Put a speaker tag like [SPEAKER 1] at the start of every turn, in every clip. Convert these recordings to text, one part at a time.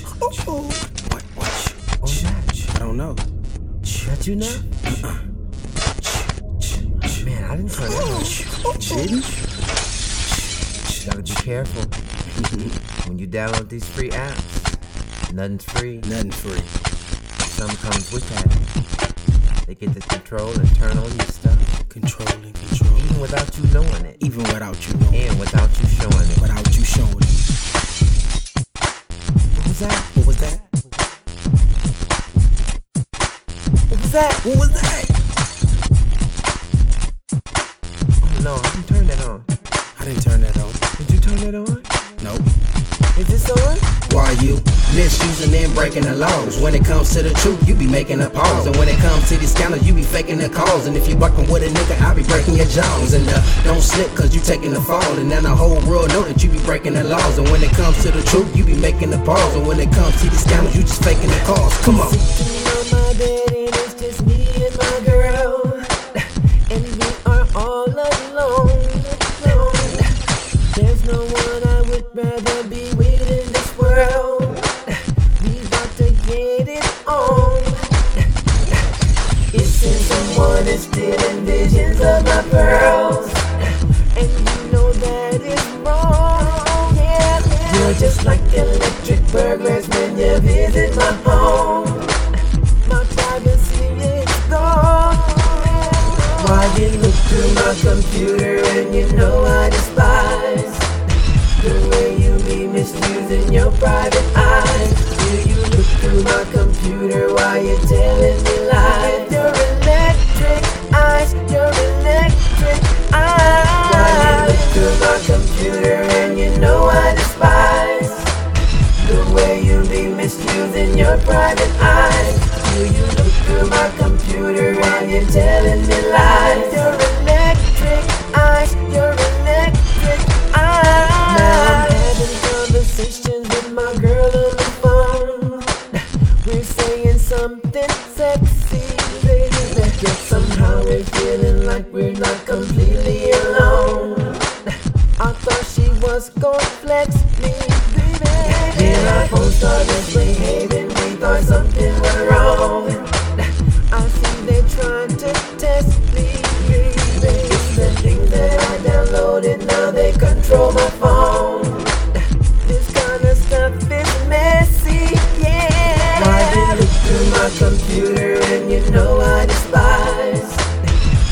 [SPEAKER 1] What? What? I don't know.
[SPEAKER 2] That you know? Man, I didn't turn that on.
[SPEAKER 1] Didn't?
[SPEAKER 2] Gotta be careful. when you download these free apps, nothing's free.
[SPEAKER 1] Nothing free.
[SPEAKER 2] Some comes with that. They get to control and turn on your stuff,
[SPEAKER 1] Controlling, control.
[SPEAKER 2] even without you knowing it,
[SPEAKER 1] Even without you knowing.
[SPEAKER 2] and without you showing it.
[SPEAKER 1] Without you
[SPEAKER 2] was that?
[SPEAKER 1] What was that?
[SPEAKER 2] Oh no, I didn't turn that on.
[SPEAKER 1] I didn't turn that on.
[SPEAKER 2] Did you turn that on?
[SPEAKER 1] Nope.
[SPEAKER 2] Is this on?
[SPEAKER 1] Why you misusing and breaking the laws? When it comes to the truth, you be making a pause. And when it comes to these scandals, you be faking the calls. And if you bucking with a nigga, I be breaking your jaws. And uh, don't slip, cause you taking the fall. And then the whole world know that you be breaking the laws. And when it comes to the truth, you be making the pause. And when it comes to these scandals, you just faking the calls. Come on.
[SPEAKER 2] Visit my home. My privacy is gone. Why you look through my computer and you know I despise the way you be misusing your private eyes. Do you look through my computer while the way you be misusing your private eyes. Do you look through my computer and you're telling me lies? Your electric eyes, your electric eyes. Now I'm having conversations with my girl on the phone. We're saying something sexy, baby. Yet somehow we're feeling like we're not completely computer and you know I despise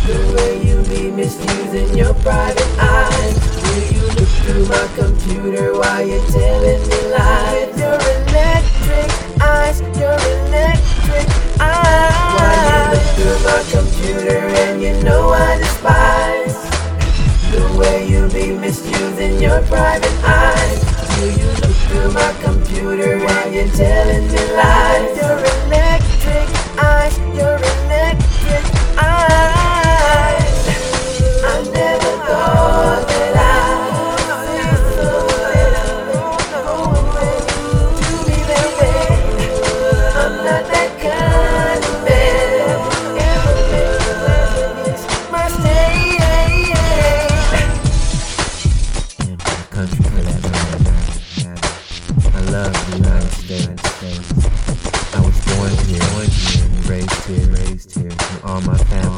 [SPEAKER 2] the way you be misusing your private eyes. Do you look through my computer while you're telling me lies? Your electric eyes, your electric eyes. Why you look through my computer and you know I despise the way you be misusing your private Love the United States. I was born here, born here, raised here, raised here. And all my family,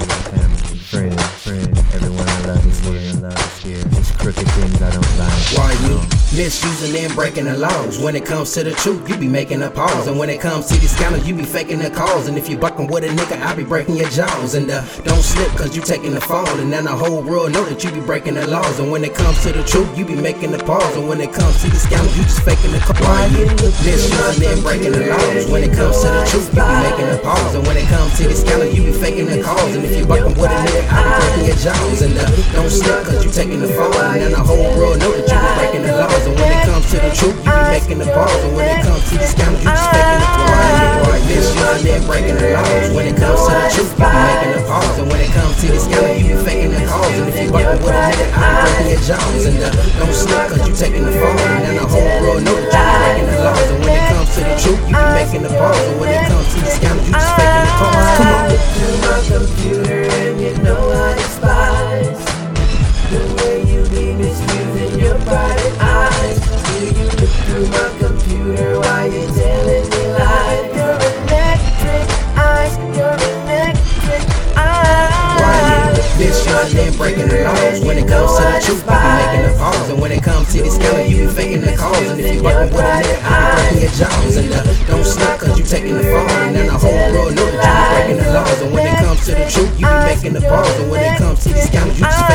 [SPEAKER 2] crooked things I don't like.
[SPEAKER 1] Why you misusing and breaking the laws? When it comes to the truth, you be making a pause. And when it comes to these scandals, you be faking the calls. And if you bucking with a nigga, I be breaking your jaws. And uh, don't slip, cause you taking the fall. And then the whole world know that you be breaking the laws. And when it comes to the truth, you be making the pause. And when it comes to these scandals, you just faking the calls. Why you misusing and breaking the laws? When it comes to the truth, you be making a pause. And when it comes to these scandals, you be faking the calls. And if you bucking with a nigga, I jaws. And uh, don't slip, cause you taking the fall. And then the whole world know that you be breaking the laws. And when it comes to the truth, you be making the pause. And when it comes to these scandals, you just faking the you, why you misusing and breaking the laws? When it comes to the truth, you be making the pause. And when it comes to these scandals, you be faking the calls. And if you bucking with a nigga, I be breaking your jaws. And uh, don't slip, cause you taking the fall. And then the whole world know that you be breaking the laws. And when it comes to the truth, you be making the pause. And when it comes to these scandals, you just faking the calls. Come on.
[SPEAKER 2] through my computer and you know I
[SPEAKER 1] if you with a nigga, I your jaws. And uh, don't slip, cause you taking the fall. And then the whole world know that you breaking the laws. And when it comes to the truth, you be making the. And when it comes to these you just